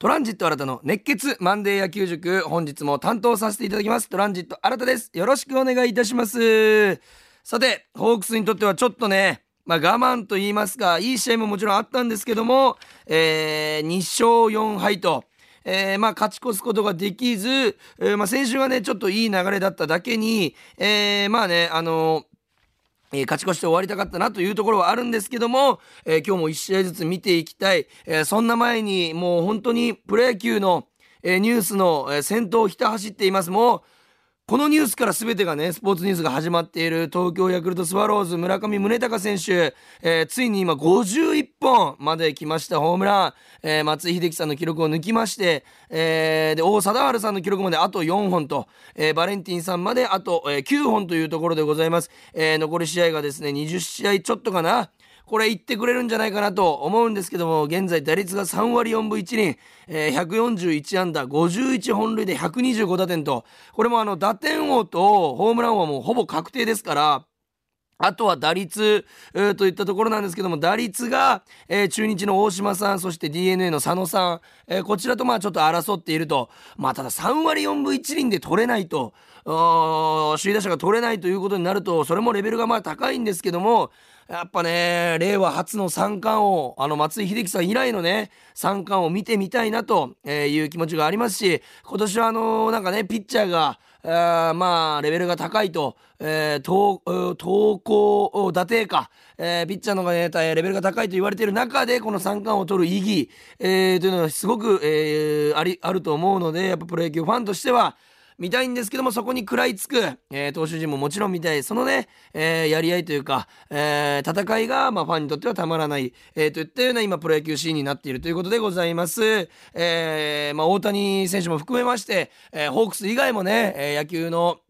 トランジット新たの熱血マンデー野球塾本日も担当させていただきます。トランジット新たです。よろしくお願いいたします。さてホークスにとってはちょっとねまあ、我慢と言いますかいい試合ももちろんあったんですけども、えー、2勝4敗と、えー、まあ勝ち越すことができず、えー、まあ先週はねちょっといい流れだっただけに、えー、まあねあのーえー、勝ち越して終わりたかったなというところはあるんですけども、えー、今日も1試合ずつ見ていきたい、えー、そんな前にもう本当にプロ野球の、えニュースの、え先頭をひた走っています。もうこのニュースから全てがね、スポーツニュースが始まっている東京ヤクルトスワローズ村上宗隆選手、えー、ついに今51本まで来ました。ホームラン、えー、松井秀喜さんの記録を抜きまして、えー、で、王貞治さんの記録まであと4本と、えー、バレンティンさんまであと、え、9本というところでございます。えー、残り試合がですね、20試合ちょっとかな。これ言ってくれるんじゃないかなと思うんですけども現在打率が3割4分1厘、えー、141安打51本塁で125打点とこれもあの打点王とホームラン王はもほぼ確定ですからあとは打率、えー、といったところなんですけども、打率が、えー、中日の大島さん、そして DNA の佐野さん、えー、こちらとまあちょっと争っていると。まあただ3割4分1厘で取れないと、首位打者が取れないということになると、それもレベルがまあ高いんですけども、やっぱね、令和初の三冠王、あの松井秀喜さん以来のね、三冠を見てみたいなという気持ちがありますし、今年はあのなんかね、ピッチャーが、あまあ、レベルが高いと、えー、投投稿打定か、えー、ピッチャーのがね、レベルが高いと言われている中で、この三冠を取る意義、えー、というのはすごく、えー、あり、あると思うので、やっぱプロ野球ファンとしては、見たいんですけども、そこに食らいつく、えー、投手陣ももちろん見たい。そのね、えー、やり合いというか、えー、戦いが、まあ、ファンにとってはたまらない、えー、といったような今、プロ野球シーンになっているということでございます。えー、まあ、大谷選手も含めまして、えー、ホークス以外もね、えー、野球の、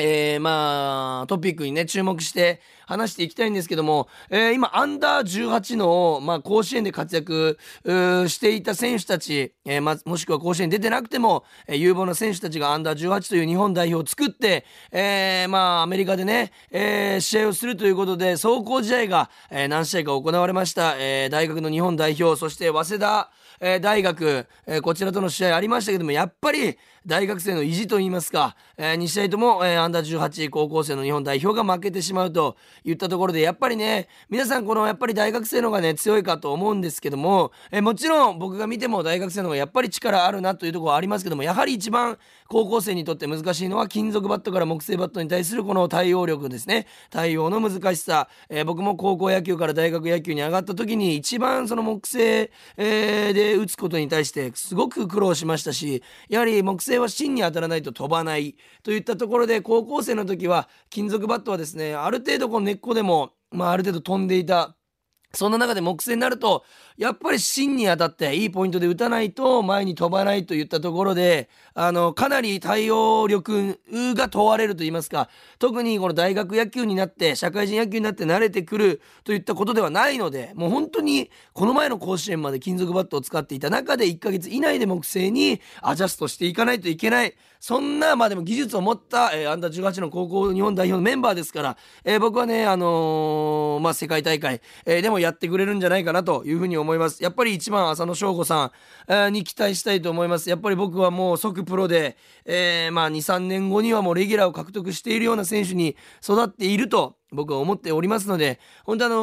えー、まあ、トピックにね、注目して話していきたいんですけども、えー、今、アンダー18の、まあ、甲子園で活躍していた選手たち、えー、ま、もしくは甲子園出てなくても、えー、有望な選手たちがアンダー18という日本代表を作って、えー、まあ、アメリカでね、えー、試合をするということで、走行試合が、えー、何試合か行われました。えー、大学の日本代表、そして早稲田、えー、大学、えー、こちらとの試合ありましたけども、やっぱり大学生の意地といいますか、えー、2試合とも、えー、アンダー18高校生の日本代表が負けてしまうといったところで、やっぱりね、皆さんこのやっぱり大学生の方がね、強いかと思うんですけども、えー、もちろん僕が見ても大学生の方がやっぱり力あるなというところはありますけども、やはり一番高校生にとって難しいのは金属バットから木製バットに対するこの対応力ですね。対応の難しさ。えー、僕も高校野球から大学野球に上がった時に一番その木製、えー、で打つことに対してすごく苦労しましたし、やはり木製は芯に当たらないと飛ばないといったところで高校生の時は金属バットはですね、ある程度この根っこでも、まあある程度飛んでいたそんな中で木製になると、やっぱり芯に当たっていいポイントで打たないと前に飛ばないといったところで、あの、かなり対応力が問われると言いますか、特にこの大学野球になって、社会人野球になって慣れてくるといったことではないので、もう本当にこの前の甲子園まで金属バットを使っていた中で1ヶ月以内で木製にアジャストしていかないといけない。そんな、まあでも技術を持った、えー、アンダー18の高校日本代表のメンバーですから、えー、僕はね、あのー、まあ世界大会、えー、でもやってくれるんじゃないかなというふうに思います。やっぱり一番浅野翔吾さん、に期待したいと思います。やっぱり僕はもう即プロで、えー、まあ2、3年後にはもうレギュラーを獲得しているような選手に育っていると僕は思っておりますので、本当あの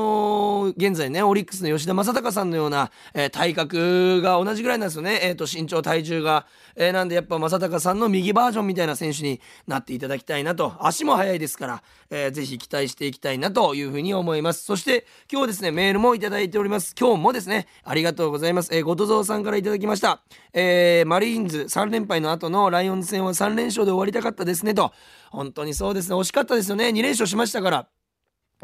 ー、現在ね、オリックスの吉田正尚さんのような、えー、体格が同じぐらいなんですよね。えっ、ー、と、身長、体重が。え、なんでやっぱ正尚さんの右バージョンみたいな選手になっていただきたいなと。足も速いですから、えー、ぜひ期待していきたいなというふうに思います。そして、今日ですね、メールもいただいております。今日もですね、ありがとうございます。えー、ごとぞうさんからいただきました。え、マリーンズ3連敗の後のライオンズ戦は3連勝で終わりたかったですねと。本当にそうですね、惜しかったですよね。2連勝しましたから。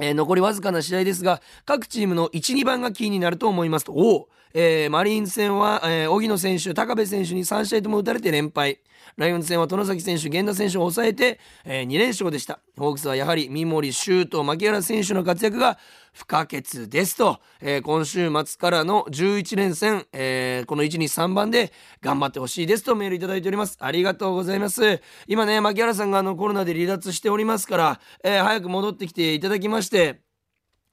えー、残りわずかな試合ですが、各チームの1、2番がキーになると思いますと、おえー、マリーンズ戦は、えー、荻野選手、高部選手に3試合とも打たれて連敗。ライオンズ戦は外崎選手、源田選手を抑えて、えー、2連勝でした。ホークスはやはり三森、周東、牧原選手の活躍が不可欠ですと、えー、今週末からの11連戦、えー、この1、2、3番で頑張ってほしいですとメールいただいております。ありがとうございます。今ね、牧原さんがあのコロナで離脱しておりますから、えー、早く戻ってきていただきまして、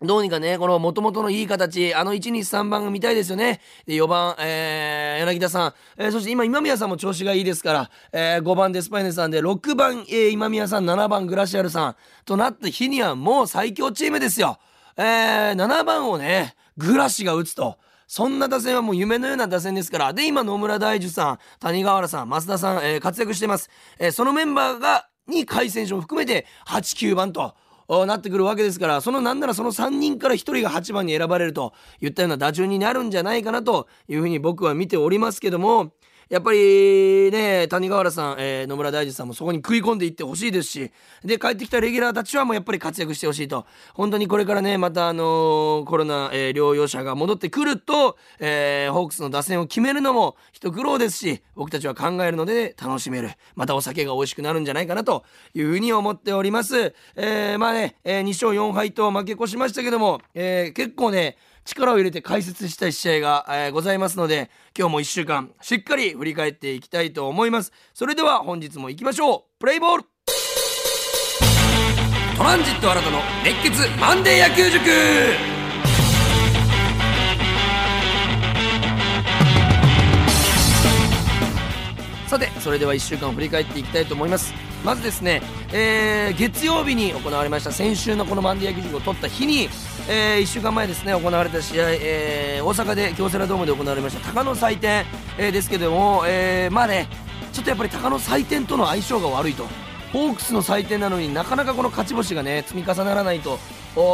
どうにかね、この元々のいい形、あの1、2、3番が見たいですよね。で、4番、えー、柳田さん、えー、そして今今宮さんも調子がいいですから、えー、5番デスパイネさんで、6番、えー、今宮さん、7番グラシアルさんとなった日にはもう最強チームですよ。えー、7番をね、グラシが打つと。そんな打線はもう夢のような打線ですから。で、今野村大樹さん、谷川原さん、増田さん、えー、活躍してます。えー、そのメンバーが、に甲斐選手も含めて8、9番と。なってくるわけですからそのなんならその3人から1人が8番に選ばれるといったような打順になるんじゃないかなというふうに僕は見ておりますけどもやっぱりね、谷川原さん、えー、野村大地さんもそこに食い込んでいってほしいですし、で、帰ってきたレギュラーたちはもうやっぱり活躍してほしいと。本当にこれからね、またあのー、コロナ、えー、療養者が戻ってくると、えー、ホークスの打線を決めるのも一苦労ですし、僕たちは考えるので楽しめる。またお酒が美味しくなるんじゃないかなというふうに思っております。えー、まあね、えー、2勝4敗と負け越しましたけども、えー、結構ね、力を入れて解説したい試合が、えー、ございますので今日も1週間しっかり振り返っていきたいと思います。それでは本日も行きましょう。プレイボール。トランジット新たの熱血マンデー野球塾。さてそれでは1週間を振り返っていきたいと思います。まずですね、えー、月曜日に行われました先週のこのマンデー野球塾を取った日にえー、1週間前ですね行われた試合、えー、大阪で京セラドームで行われました鷹の祭典、えー、ですけども、えー、まあねちょっとやっぱり鷹の祭典との相性が悪いと。ホークスの祭典なのになかなかこの勝ち星がね積み重ならないと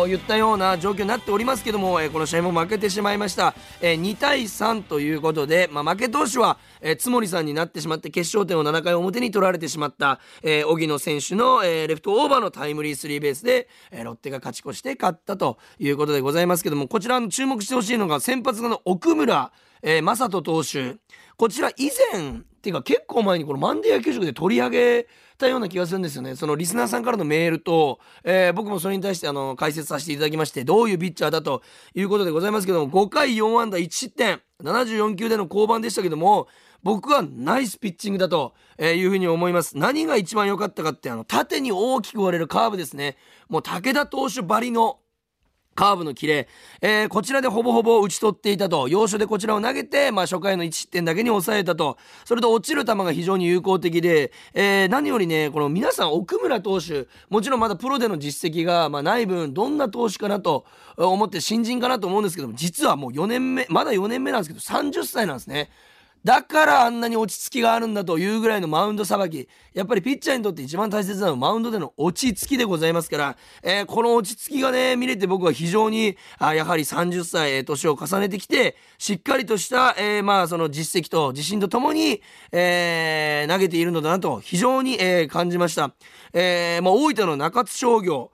言ったような状況になっておりますけども、えー、この試合も負けてしまいました、えー、2対3ということで、まあ、負け投手は、えー、津森さんになってしまって決勝点を7回表に取られてしまった、えー、荻野選手の、えー、レフトオーバーのタイムリースリーベースで、えー、ロッテが勝ち越して勝ったということでございますけどもこちらの注目してほしいのが先発の奥村、えー、正人投手。こちら以前っていうか結構前にこのマンデー野球塾で取り上げたような気がするんですよね。そのリスナーさんからのメールと、えー、僕もそれに対してあの解説させていただきましてどういうピッチャーだということでございますけども5回4安打1失点74球での降板でしたけども僕はナイスピッチングだというふうに思います。何が一番良かったかってあの縦に大きく割れるカーブですね。もう武田投手ばりのカーブのキレ、えー、こちらでほぼほぼ打ち取っていたと。要所でこちらを投げて、まあ、初回の1失点だけに抑えたと。それと落ちる球が非常に有効的で、えー、何よりねこの皆さん奥村投手もちろんまだプロでの実績が、まあ、ない分どんな投手かなと思って新人かなと思うんですけども実はもう4年目まだ4年目なんですけど30歳なんですね。だからあんなに落ち着きがあるんだというぐらいのマウンドさばき。やっぱりピッチャーにとって一番大切なのはマウンドでの落ち着きでございますから、えー、この落ち着きがね、見れて僕は非常に、あやはり30歳、えー、年を重ねてきて、しっかりとした、えー、まあその実績と自信とともに、えー、投げているのだなと非常に、えー、感じました。えー、まあ大分の中津商業、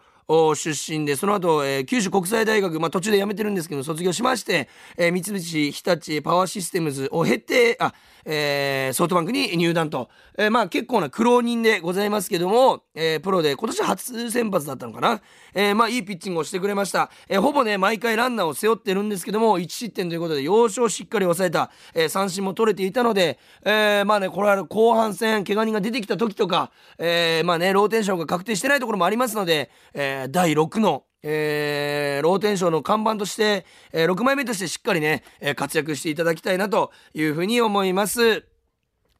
出身でその後、えー、九州国際大学、まあ、途中で辞めてるんですけど卒業しまして、えー、三菱日立パワーシステムズを経てあ、えー、ソフトバンクに入団と、えー、まあ結構な苦労人でございますけども、えー、プロで今年初先発だったのかな、えー、まあいいピッチングをしてくれました、えー、ほぼね毎回ランナーを背負ってるんですけども1失点ということで要所をしっかり抑えた、えー、三振も取れていたので、えー、まあねこれは後半戦怪我人が出てきた時とか、えー、まあねローテンションが確定してないところもありますので、えー、第6のえー、ローテンションの看板として、えー、6枚目としてしっかりね、えー、活躍していただきたいなというふうに思います。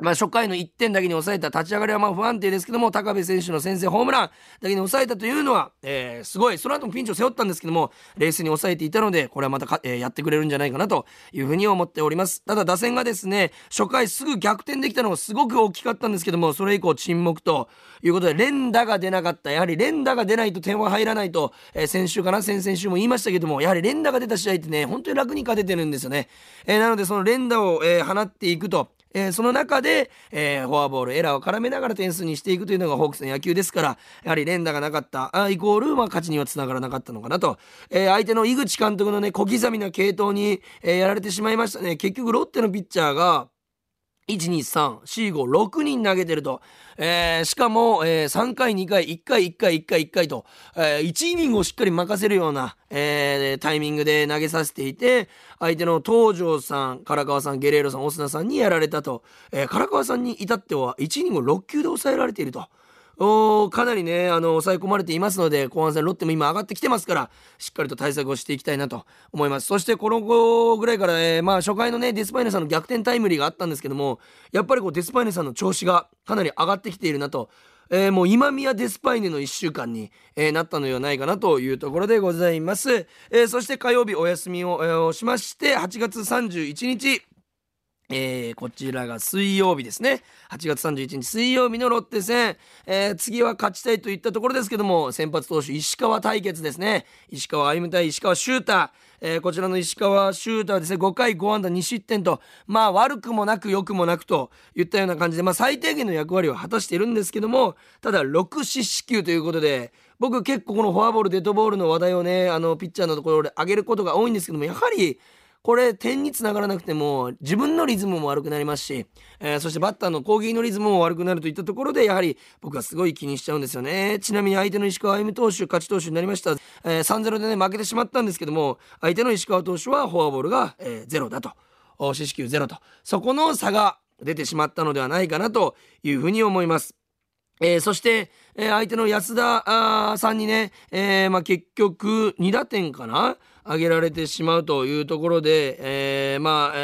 まあ、初回の1点だけに抑えた立ち上がりはまあ不安定ですけども高部選手の先制ホームランだけに抑えたというのは、えー、すごい。その後もピンチを背負ったんですけども冷静に抑えていたのでこれはまたか、えー、やってくれるんじゃないかなというふうに思っております。ただ打線がですね初回すぐ逆転できたのがすごく大きかったんですけどもそれ以降沈黙ということで連打が出なかった。やはり連打が出ないと点は入らないと、えー、先週かな？先々週も言いましたけどもやはり連打が出た試合ってね本当に楽に勝ててるんですよね、えー、なのでその連打を、えー、放っていくと。えー、その中で、えー、フォアボールエラーを絡めながら点数にしていくというのがホークスの野球ですからやはり連打がなかったあイコール、まあ、勝ちにはつながらなかったのかなと、えー、相手の井口監督のね小刻みな継投に、えやられてしまいましたね。結局ロッテのピッチャーが12345人投げてると、えー、しかも、えー、3回2回1回1回1回1回と、えー、1イニングをしっかり任せるような、えー、タイミングで投げさせていて相手の東條さん唐川さんゲレーロさんオスナさんにやられたと、えー、唐川さんに至っては1イニングを6球で抑えられていると。かなりねあの抑え込まれていますので後半戦ロッテも今上がってきてますからしっかりと対策をしていきたいなと思います。そしてこの後ぐらいから、え、まあ初回のねデスパイネさんの逆転タイムリーがあったんですけどもやっぱりこうデスパイネさんの調子がかなり上がってきているなとえー、もう今宮デスパイネの1週間に、えー、なったのではないかなというところでございます、えー、そして火曜日お休みを、えー、しまして8月31日えー、こちらが水曜日ですね。8月31日水曜日のロッテ戦。えー、次は勝ちたいといったところですけども、先発投手石川対決ですね。石川歩夢対石川シューター。えー、こちらの石川シューターはですね、5回5安打2失点と、まあ悪くもなく良くもなくといったような感じで、まあ最低限の役割を果たしているんですけども、ただ6四死球ということで、僕結構このフォアボール、デッドボールの話題をね、あの、ピッチャーのところで上げることが多いんですけども、やはり、これ点につながらなくても自分のリズムも悪くなりますし、えー、そしてバッターの攻撃のリズムも悪くなるといったところでやはり僕はすごい気にしちゃうんですよね。ちなみに相手の石川歩投手勝ち投手になりました、えー、3-0でね負けてしまったんですけども相手の石川投手はフォアボールが、えー、ゼロだと。四死球ゼロと。そこの差が出てしまったのではないかなというふうに思います。えー、そして、えー、相手の安田さんにね、えーまあ、結局2打点かな。上げられてしまうというところで、えー、まあ、え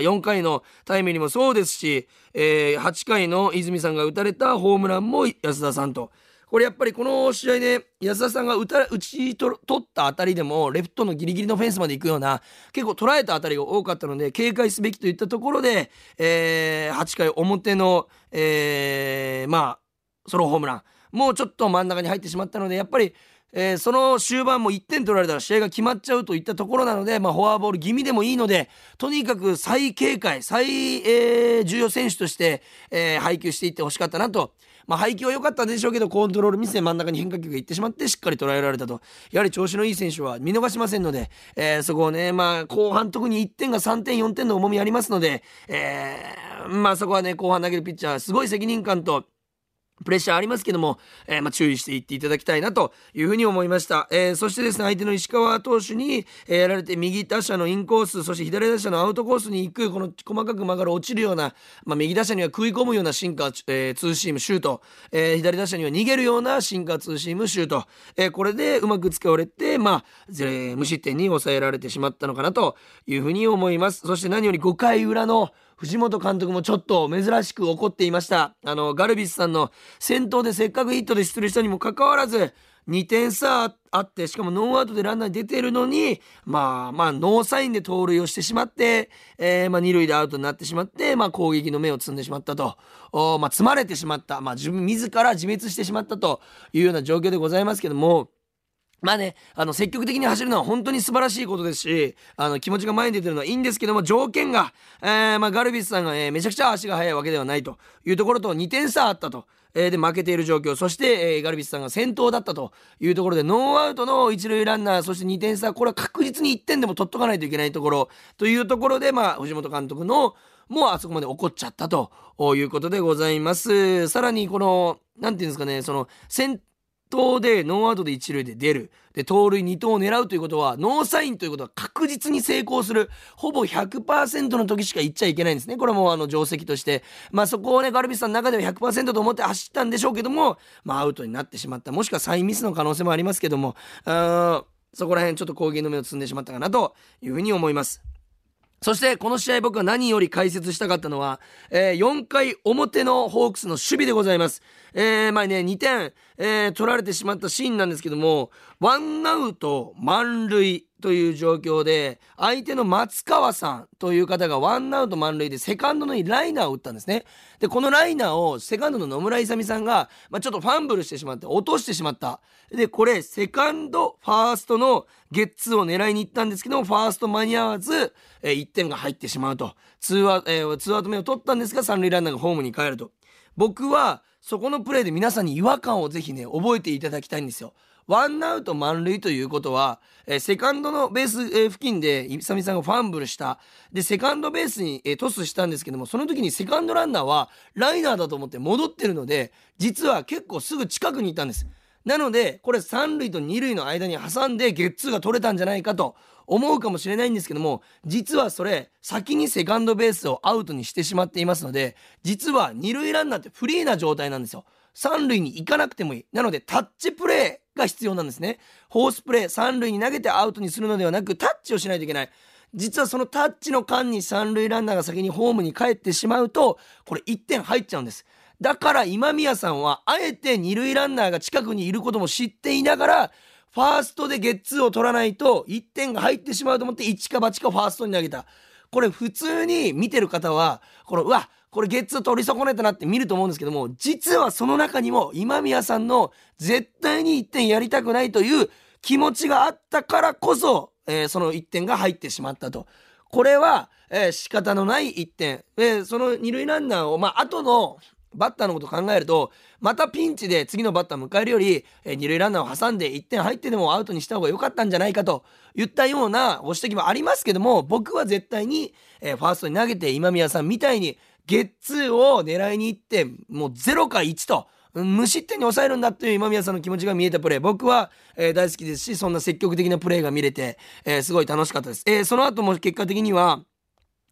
ー、4回のタイムリーもそうですし、えー、8回の泉さんが打たれたホームランも安田さんと。これやっぱりこの試合で安田さんが打た打ち取った当たりでもレフトのギリギリのフェンスまで行くような結構捉えた当たりが多かったので警戒すべきといったところで、えー、8回表の、えー、まあソロホームランもうちょっと真ん中に入ってしまったのでやっぱりえー、その終盤も1点取られたら試合が決まっちゃうといったところなので、まあ、フォアボール気味でもいいのでとにかく最警戒最、えー、重要選手として、えー、配球していってほしかったなと。まあ、配球は良かったでしょうけどコントロールミスで真ん中に変化球がいってしまってしっかり捉えられたとやはり調子のいい選手は見逃しませんので、え、そこをね、まあ、後半特に1点が3点4点の重みありますので、え、まあ、そこはね後半投げるピッチャーすごい責任感とプレッシャーありますけども、えー、まあ、注意していっていただきたいなというふうに思いました。えー、そしてですね、相手の石川投手に、えー、やられて右打者のインコース、そして左打者のアウトコースに行く、この細かく曲がる落ちるような、まあ、右打者には食い込むようなシンカー、えー、ツーシーム、シュート、えー、左打者には逃げるようなシンカー、ツーシーム、シュート、えー、これでうまく使われて、まあ、えー、無失点に抑えられてしまったのかなというふうに思います。そして何より5回裏の藤本監督もちょっと珍しく怒っていました。あの、ガルビスさんの先頭でせっかくヒットで出塁したにもかかわらず、2点差あって、しかもノーアウトでランナーに出てるのに、まあまあ、ノーサインで盗塁をしてしまって、えー、まあ二塁でアウトになってしまって、まあ攻撃の目を摘んでしまったと。おまあ、積まれてしまった。まあ自分自ら自滅してしまったというような状況でございますけども、まあね、あの、積極的に走るのは本当に素晴らしいことですし、あの、気持ちが前に出てるのはいいんですけども、条件が、えー、まあ、ガルビスさんが、えー、めちゃくちゃ足が速いわけではないというところと、2点差あったと。えー、で、負けている状況。そして、えー、ガルビスさんが先頭だったというところで、ノーアウトの一塁ランナー、そして2点差、これは確実に1点でも取っとかないといけないところ、というところで、まあ、藤本監督の、もうあそこまで怒っちゃったということでございます。さらに、この、なんていうんですかね、その、先頭でノーアウトで一塁で出る。で、盗塁2投を狙うということは、ノーサインということは確実に成功する。ほぼ100%の時しか行っちゃいけないんですね。これもあの定石として。まあそこをね、ガルビスさんの中では100%と思って走ったんでしょうけども、まあアウトになってしまった。もしくはサインミスの可能性もありますけども、あそこら辺ちょっと攻撃の目を積んでしまったかなというふうに思います。そしてこの試合僕が何より解説したかったのは、えー、4回表のホークスの守備でございます。えー、前ね、2点、えー、取られてしまったシーンなんですけども、ワンアウト満塁という状況で、相手の松川さんという方がワンアウト満塁でセカンドのライナーを打ったんですね。で、このライナーをセカンドの野村勇さんが、まあ、ちょっとファンブルしてしまって、落としてしまった。で、これ、セカンド、ファーストのゲッツーを狙いに行ったんですけども、ファースト間に合わず、えー、1点が入ってしまうと。ツーア,、えー、ツーアウト目を取ったんですが、三塁ランナーがホームに帰ると。僕は、そこのプレーで皆さんに違和感をぜひね、覚えていただきたいんですよ。ワンアウト満塁ということは、えー、セカンドのベース、えー、付近で、イサミさんがファンブルした。で、セカンドベースに、えー、トスしたんですけども、その時にセカンドランナーはライナーだと思って戻ってるので、実は結構すぐ近くにいたんです。なので、これ三塁と二塁の間に挟んでゲッツーが取れたんじゃないかと思うかもしれないんですけども、実はそれ、先にセカンドベースをアウトにしてしまっていますので、実は二塁ランナーってフリーな状態なんですよ。三塁に行かなくてもいい。なので、タッチプレーが必要なんですね。ホースプレー、三塁に投げてアウトにするのではなく、タッチをしないといけない。実はそのタッチの間に三塁ランナーが先にホームに帰ってしまうと、これ1点入っちゃうんです。だから今宮さんは、あえて二塁ランナーが近くにいることも知っていながら、ファーストでゲッツーを取らないと1点が入ってしまうと思って一か八かファーストに投げた。これ普通に見てる方は、この、うわっ、これゲッツー取り損ねたなって見ると思うんですけども、実はその中にも今宮さんの絶対に1点やりたくないという気持ちがあったからこそ、えー、その1点が入ってしまったと。これは、えー、仕方のない1点。えー、その二塁ランナーを、まあ、後のバッターのこと考えると、またピンチで次のバッターを迎えるより、えー、二塁ランナーを挟んで1点入ってでもアウトにした方が良かったんじゃないかと言ったようなご指摘もありますけども、僕は絶対に、えー、ファーストに投げて今宮さんみたいにゲッツーを狙いに行って、もう0か1と、無失点に抑えるんだっていう今宮さんの気持ちが見えたプレー僕は、えー、大好きですしそんな積極的なプレーが見れて、えー、すごい楽しかったです、えー、その後も結果的には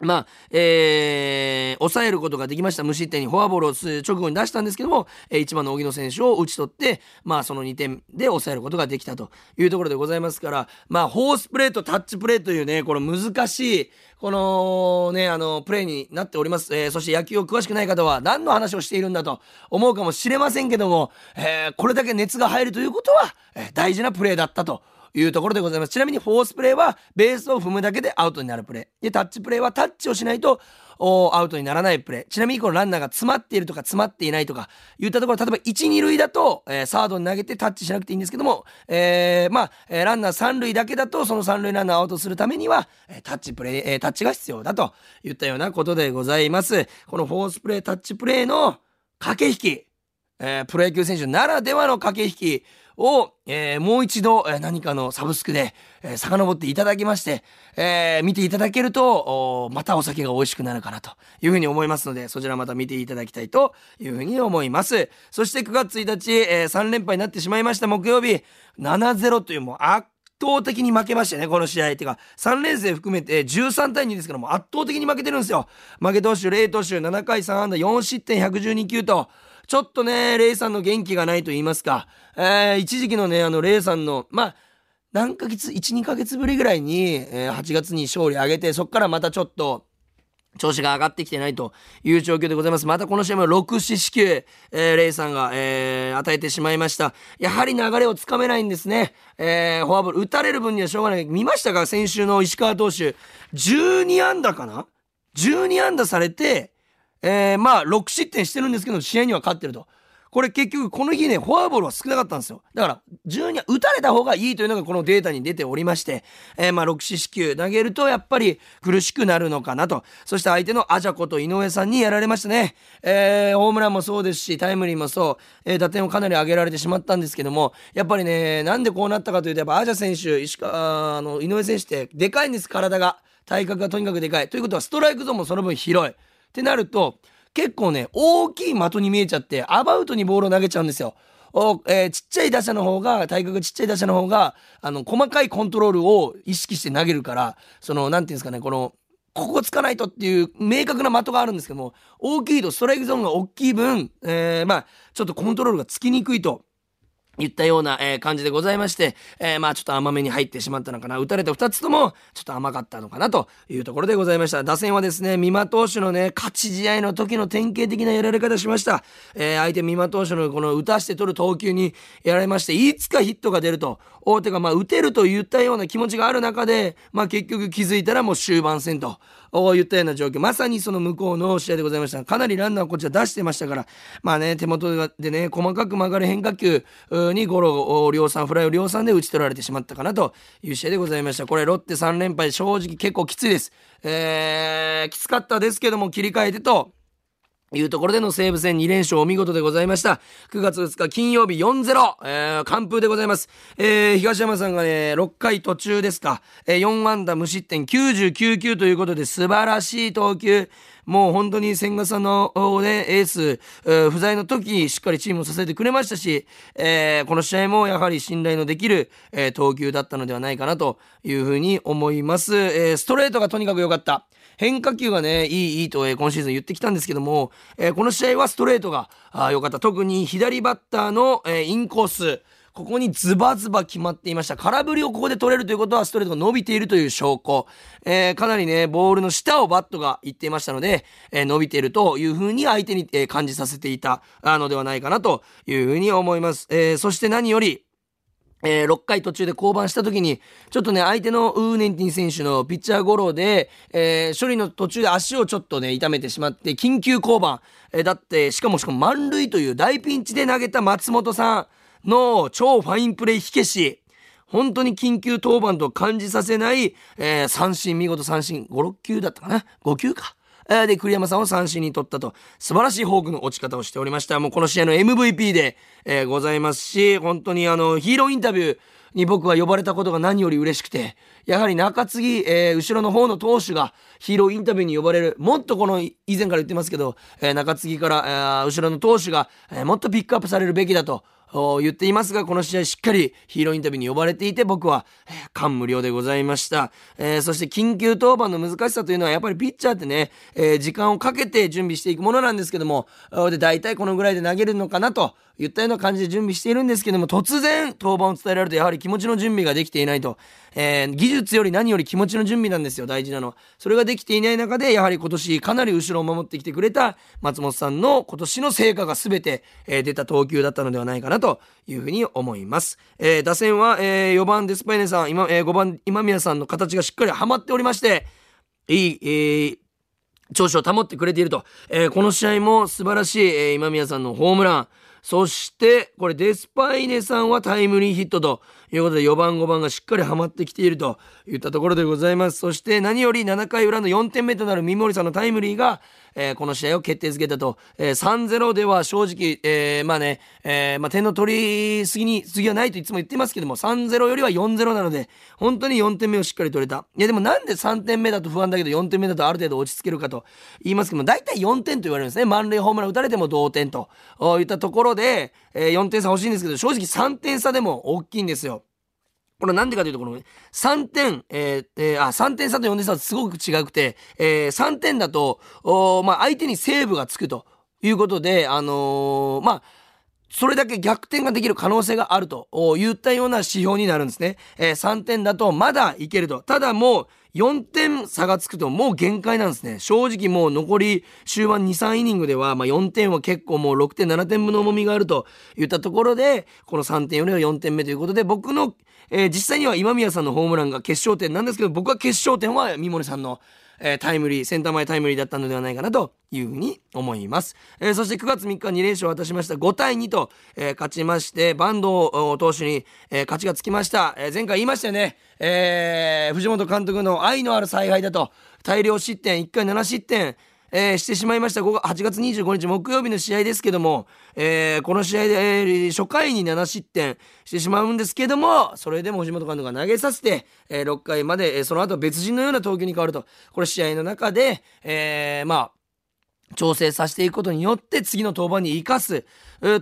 まあ、えー、抑えることができました。無失点にフォアボールを直後に出したんですけども、えー、1番の荻野選手を打ち取って、まあ、その2点で抑えることができたというところでございますから、まあ、ホースプレーとタッチプレーというね、この難しい、このね、あの、プレーになっております。えー、そして野球を詳しくない方は何の話をしているんだと思うかもしれませんけども、えー、これだけ熱が入るということは、えー、大事なプレーだったと。いうところでございます。ちなみにフォースプレーはベースを踏むだけでアウトになるプレー。で、タッチプレーはタッチをしないとアウトにならないプレー。ちなみにこのランナーが詰まっているとか詰まっていないとか言ったところ、例えば1、2塁だと、えー、サードに投げてタッチしなくていいんですけども、えー、まあ、えー、ランナー3塁だけだとその3塁ランナーをアウトするためには、えタッチプレー、えタッチが必要だと言ったようなことでございます。このフォースプレー、タッチプレーの駆け引き。え、プロ野球選手ならではの駆け引きを、えー、もう一度、え、何かのサブスクで、えー、遡っていただきまして、えー、見ていただけると、またお酒が美味しくなるかなというふうに思いますので、そちらまた見ていただきたいというふうに思います。そして9月1日、え、3連敗になってしまいました木曜日、7-0というもう圧倒的に負けましたね、この試合。てか、3連戦含めて13対2ですからも圧倒的に負けてるんですよ。負け投手、0投手、7回3安打、4失点、112球と、ちょっとね、レイさんの元気がないと言いますか、えー、一時期のね、あの、レイさんの、まあ、何ヶ月、1、2ヶ月ぶりぐらいに、えー、8月に勝利上げて、そっからまたちょっと、調子が上がってきてないという状況でございます。またこの試合も6四死球、えー、レイさんが、えー、与えてしまいました。やはり流れをつかめないんですね。えー、フォアボール、打たれる分にはしょうがない。見ましたか？先週の石川投手。12安打かな ?12 安打されて、えー、まあ、6失点してるんですけど、試合には勝ってると。これ結局この日ね、フォアボールは少なかったんですよ。だから、12打たれた方がいいというのがこのデータに出ておりまして、えー、まあ、6四死球投げるとやっぱり苦しくなるのかなと。そして相手のアジャコと井上さんにやられましたね。えー、ホームランもそうですし、タイムリーもそう、えー、打点をかなり上げられてしまったんですけども、やっぱりね、なんでこうなったかというと、やっぱアジャ選手、石川、あの、井上選手ってでかいんです、体が。体格がとにかくでかい。ということは、ストライクゾーンもその分広い。ってなると、結構ね、大きい的に見えちゃって、アバウトにボールを投げちゃうんですよ。おえー、ちっちゃい打者の方が、体格がちっちゃい打者の方が、あの、細かいコントロールを意識して投げるから、その、なんていうんですかね、この、ここつかないとっていう明確な的があるんですけども、大きいとストライクゾーンが大きい分、えー、まあ、ちょっとコントロールがつきにくいと。言ったような、えー、感じでございまして、えー、まあちょっと甘めに入ってしまったのかな。打たれた2つともちょっと甘かったのかなというところでございました。打線はですね、美馬投手のね、勝ち試合の時の典型的なやられ方しました。えー、相手美馬投手のこの打たして取る投球にやられまして、いつかヒットが出ると、大手がまあ打てると言ったような気持ちがある中で、まあ結局気づいたらもう終盤戦と。言ったような状況。まさにその向こうの試合でございました。かなりランナーこっちは出してましたから。まあね手元でね細かく曲がる変化球にゴロを量産フライを量産で打ち取られてしまったかなという試合でございました。これロッテ3連敗正直結構きついです。えー、きつかったですけども切り替えてというところでの西武戦2連勝お見事でございました。9月2日金曜日4-0、えー、完封でございます。えー、東山さんがね、6回途中ですか、えー、4安打無失点99球ということで素晴らしい投球。もう本当に千賀さんの、ね、エース、不在の時、しっかりチームを支えてくれましたし、えー、この試合もやはり信頼のできる、えー、投球だったのではないかなというふうに思います。えー、ストレートがとにかく良かった。変化球がね、いい、いいと、えー、今シーズン言ってきたんですけども、えー、この試合はストレートが良かった。特に左バッターの、えー、インコース、ここにズバズバ決まっていました。空振りをここで取れるということはストレートが伸びているという証拠。えー、かなりね、ボールの下をバットがいっていましたので、えー、伸びているというふうに相手に、えー、感じさせていたのではないかなというふうに思います。えそして何より、えー、6回途中で降板した時に、ちょっとね、相手のウーネンティン選手のピッチャーゴロで、えー、処理の途中で足をちょっとね、痛めてしまって、緊急降板。えー、だって、しかもしかも満塁という大ピンチで投げた松本さん。の超ファインプレー火消し。本当に緊急登板と感じさせない、えー、三振、見事三振、5、6球だったかな ?5 球か。え、で、栗山さんを三振に取ったと、素晴らしいフォークの落ち方をしておりました。もうこの試合の MVP で、えー、ございますし、本当にあの、ヒーローインタビューに僕は呼ばれたことが何より嬉しくて、やはり中継ぎ、えー、後ろの方の投手がヒーローインタビューに呼ばれる。もっとこの、以前から言ってますけど、えー、中継ぎから、えー、後ろの投手が、えー、もっとピックアップされるべきだと。言っていますが、この試合しっかりヒーローインタビューに呼ばれていて、僕は、感無量でございました。えー、そして緊急登板の難しさというのは、やっぱりピッチャーってね、えー、時間をかけて準備していくものなんですけども、で、大体このぐらいで投げるのかなといったような感じで準備しているんですけども、突然登板を伝えられると、やはり気持ちの準備ができていないと。えー、技術より何より気持ちの準備なんですよ、大事なのは。それができていない中で、やはり今年かなり後ろを守ってきてくれた松本さんの今年の成果が全て、えー、出た投球だったのではないかなというふうに思います。えー、打線は、えー、4番デスパイネさん、今、えー、5番今宮さんの形がしっかりはまっておりまして、いい、えー、調子を保ってくれていると。えー、この試合も素晴らしい、えー、今宮さんのホームラン。そして、これデスパイネさんはタイムリーヒットということで4番5番がしっかりはまってきているといったところでございます。そして何より7回裏の4点目となる三森さんのタイムリーが、えー、この試合を決定づけたと、えー、3-0では正直、えー、まあね、えー、まあ点の取りすぎに次はないといつも言ってますけども3-0よりは4-0なので本当に4点目をしっかり取れた。いやでもなんで3点目だと不安だけど4点目だとある程度落ち着けるかと言いますけども大体4点と言われるんですね。満塁ホームラン打たれても同点といったところで、えー、4点差欲しいんですけど正直3点差でも大きいんですよ。これなんでかというと、この3点、えー、えー、あ、3点差と4点差はすごく違くて、えー、3点だと、おまあ、相手にセーブがつくということで、あのー、まあ、それだけ逆転ができる可能性があると言ったような指標になるんですね。えー、3点だとまだいけると。ただもう4点差がつくともう限界なんですね。正直もう残り終盤2、3イニングでは、まあ、4点は結構もう6点、7点分の重みがあるといったところで、この3点よりは4点目ということで、僕のえー、実際には今宮さんのホームランが決勝点なんですけど、僕は決勝点は三森さんの、えー、タイムリー、センター前タイムリーだったのではないかなというふうに思います。えー、そして9月3日2連勝を渡しました5対2と、えー、勝ちまして、坂東投手に、えー、勝ちがつきました。えー、前回言いましたよね、えー、藤本監督の愛のある采配だと、大量失点、1回7失点、えー、してしまいました8月25日木曜日の試合ですけども、えー、この試合で、えー、初回に7失点してしまうんですけどもそれでも藤本監督が投げさせて、えー、6回まで、えー、その後別人のような投球に変わるとこれ試合の中で、えー、まあ調整させていくことによって次の登板に生かす、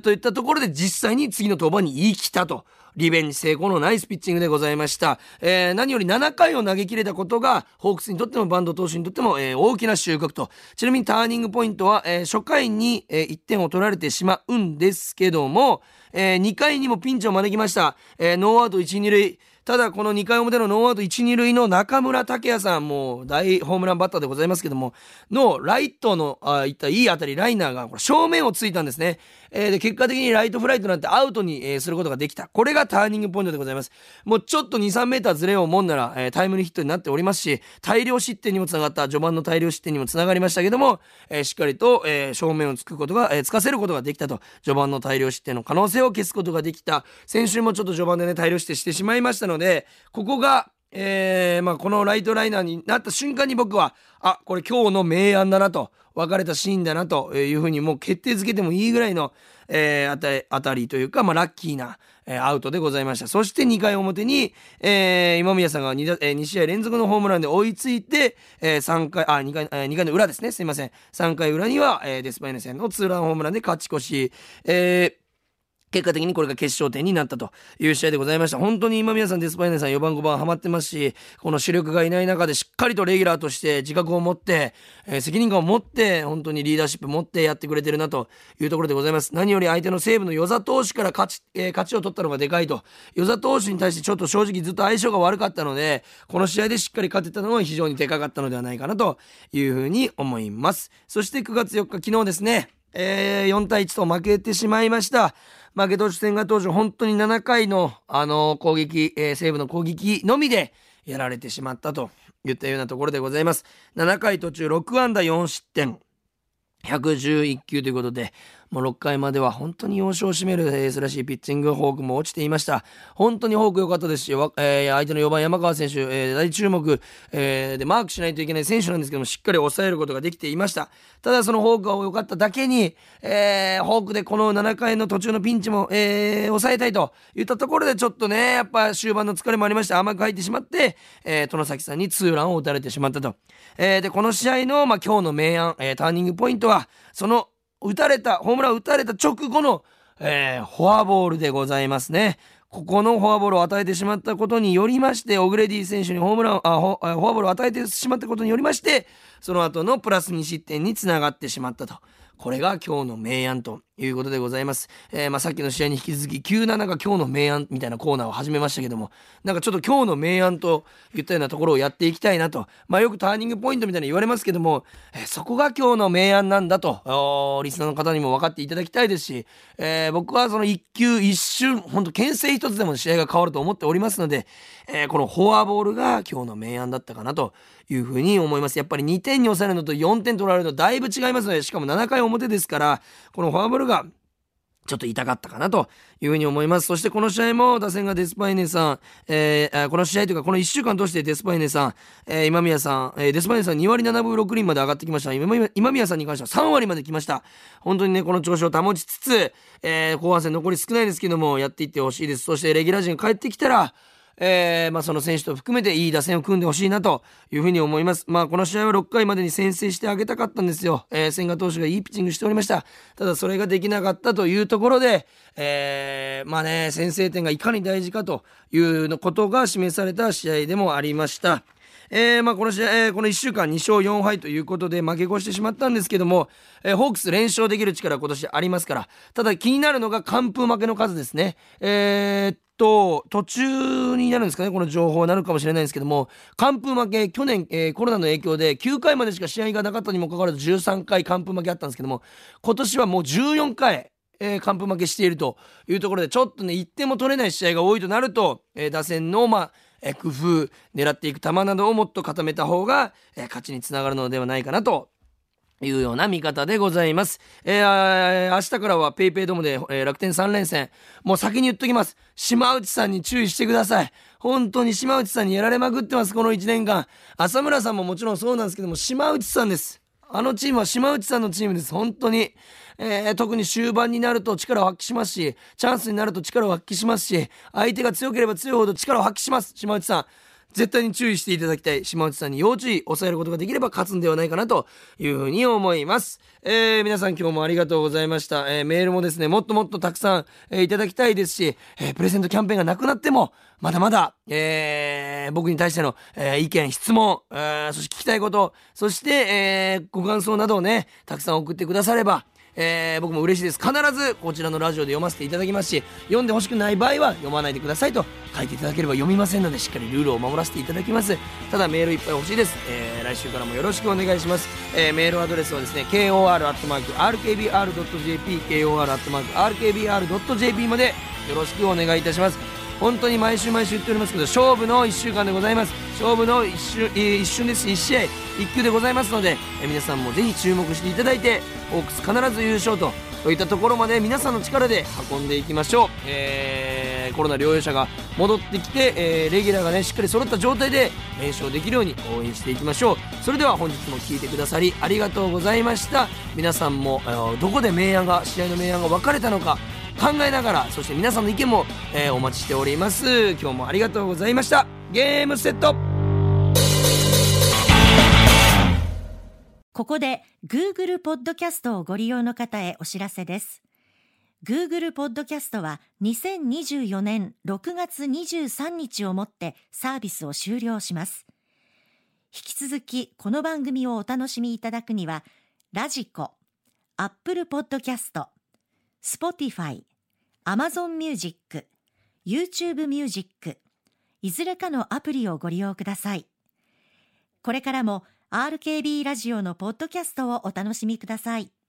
といったところで実際に次の登板に生きたと。リベンジ成功のナイスピッチングでございました。えー、何より7回を投げ切れたことが、ホークスにとっても板東投手にとっても、えー、大きな収穫と。ちなみにターニングポイントは、えー、初回に、え1点を取られてしまうんですけども、え2回にもピンチを招きました。えノーアウト1、2塁。ただこの2回表のノーアウト1、2塁の中村剛也さん、もう大ホームランバッターでございますけども、のライトの、あいったいい当たり、ライナーが正面をついたんですね。えー、で、結果的にライトフライトなんてアウトに、えー、することができた。これがターニングポイントでございます。もうちょっと2、3メーターずれを思うなら、えー、タイムリーヒットになっておりますし、大量失点にもつながった、序盤の大量失点にもつながりましたけども、えー、しっかりと、えー、正面をつくことが、えー、つかせることができたと、序盤の大量失点の可能性を消すことができた。先週もちょっと序盤でね、大量失点してしまいましたので、ここが、えー、まあ、このライトライナーになった瞬間に僕は、あ、これ今日の明暗だなと、別れたシーンだなというふうにもう決定づけてもいいぐらいの、えー、あたりというか、まあ、ラッキーな、えー、アウトでございました。そして2回表に、えー、今宮さんが 2, 2試合連続のホームランで追いついて、えー、3回、あ、2回、2回の裏ですね。すいません。3回裏には、えー、デスパイネ戦のツーランホームランで勝ち越し、えー結果的にこれが決勝点になったという試合でございました。本当に今宮さん、デスパイネさん4番5番ハマってますし、この主力がいない中でしっかりとレギュラーとして自覚を持って、えー、責任感を持って、本当にリーダーシップ持ってやってくれてるなというところでございます。何より相手の西武の与座投手から勝ち、えー、勝ちを取ったのがでかいと。与座投手に対してちょっと正直ずっと相性が悪かったので、この試合でしっかり勝てたのは非常にでかかったのではないかなというふうに思います。そして9月4日、昨日ですね、えー、4対1と負けてしまいました。負け投手戦が当時本当に7回の、あの攻撃、えー、西武の攻撃のみでやられてしまったといったようなところでございます。7回途中6安打4失点。111球ということで、もう6回までは本当に要所を占めるエースらしいピッチング、フォークも落ちていました。本当にフォーク良かったですし、えー、相手の4番山川選手、えー、大注目、えー、でマークしないといけない選手なんですけども、しっかり抑えることができていました。ただそのフォークが良かっただけに、えー、フォークでこの7回の途中のピンチも、えー、抑えたいといったところでちょっとね、やっぱ終盤の疲れもありまして甘く入ってしまって、えー、殿崎さんにツーランを打たれてしまったと。えー、で、この試合の、まあ、今日の明暗、えー、ターニングポイントは、その打たれた、ホームラン打たれた直後の、えー、フォアボールでございますね。ここのフォアボールを与えてしまったことによりまして、オグレディ選手にホームラン、あフォアボールを与えてしまったことによりまして、その後のプラス2失点につながってしまったと。これが今日の明暗ということでございます。えー、まあ、さっきの試合に引き続き、97が今日の明暗みたいなコーナーを始めましたけども、なんかちょっと今日の明暗といったようなところをやっていきたいなと。まあ、よくターニングポイントみたいに言われますけども、えー、そこが今日の明暗なんだと、リスナーの方にも分かっていただきたいですし、えー、僕はその一球一瞬、ほんと牽制一つでも試合が変わると思っておりますので、えこのフォアボールが今日の明暗だったかなというふうに思います。やっぱり2点に抑えるのと4点取られるのだいぶ違いますので、しかも7回表ですから、このフォアボールがちょっと痛かったかなというふうに思います。そしてこの試合も打線がデスパイネさん、えー、この試合というかこの1週間通してデスパイネさん、えー、今宮さん、えー、デスパイネさん2割7分6厘まで上がってきました。今今宮さんに関しては3割まで来ました。本当にね、この調子を保ちつつ、えー、後半戦残り少ないですけども、やっていってほしいです。そしてレギュラー陣帰ってきたら、えー、まあ、その選手と含めていい打線を組んでほしいなというふうに思います。まあ、この試合は6回までに先制してあげたかったんですよ。えー、千賀投手がいいピッチングしておりました。ただそれができなかったというところで、えー、まあね、先制点がいかに大事かということが示された試合でもありました。えー、まあ、この試合、えー、この1週間2勝4敗ということで負け越してしまったんですけども、えー、ホークス連勝できる力今年ありますから、ただ気になるのが完封負けの数ですね。えー、と、途中になるんですかね、この情報はなるかもしれないんですけども、完封負け、去年、えー、コロナの影響で9回までしか試合がなかったにもかかわらず13回完封負けあったんですけども、今年はもう14回、えー、完封負けしているというところで、ちょっとね、1点も取れない試合が多いとなると、えー、打線の、まあ、工夫、狙っていく球などをもっと固めた方が、え、勝ちにつながるのではないかなというような見方でございます。えー、明日からは PayPay ドームで、えー、楽天3連戦。もう先に言っときます。島内さんに注意してください。本当に島内さんにやられまくってます、この1年間。浅村さんももちろんそうなんですけども、島内さんです。あのチームは島内さんのチームです。本当に。えー、特に終盤になると力を発揮しますし、チャンスになると力を発揮しますし、相手が強ければ強いほど力を発揮します。島内さん。絶対に注意していただきたい島内さんに要注意抑えることができれば勝つんではないかなというふうに思います、えー、皆さん今日もありがとうございました、えー、メールもですねもっともっとたくさん、えー、いただきたいですし、えプレゼントキャンペーンがなくなってもまだまだ、え僕に対しての、え意見質問、えそして聞きたいことそして、えご感想などをねたくさん送ってくださればえー、僕も嬉しいです。必ずこちらのラジオで読ませていただきますし読んでほしくない場合は読まないでくださいと。書いていただければ読みませんのでしっかりルールを守らせていただきます。ただメールいっぱい欲しいです、えー、来週からもよろしくお願いします、えー、メールアドレスはですね kor.rkbr.jp kor.rkbr.jp までよろしくお願いいたします。本当に毎週毎週言っておりますけど勝負の1週間でございます。勝負の一瞬一瞬です。1試合1球でございますので皆さんもぜひ注目していただいてオークス必ず優勝とといったところまで皆さんの力で運んでいきましょう、えー、コロナ療養者が戻ってきて、えー、レギュラーがねしっかり揃った状態で連勝できるように応援していきましょう。それでは本日も聴いてくださりありがとうございました。皆さんもどこで明暗が試合の明暗が分かれたのか考えながらそして皆さんの意見も、えー、お待ちしております。今日もありがとうございました。ゲームセット。ここで Google ポッドキャストをご利用の方へお知らせです。Google ポッドキャストは2024年6月23日をもってサービスを終了します。引き続きこの番組をお楽しみいただくには、ラジコ、Apple ポッドキャスト、Spotify、Amazon Music、YouTube Music、いずれかのアプリをご利用ください。これからも RKB ラジオのポッドキャストをお楽しみください。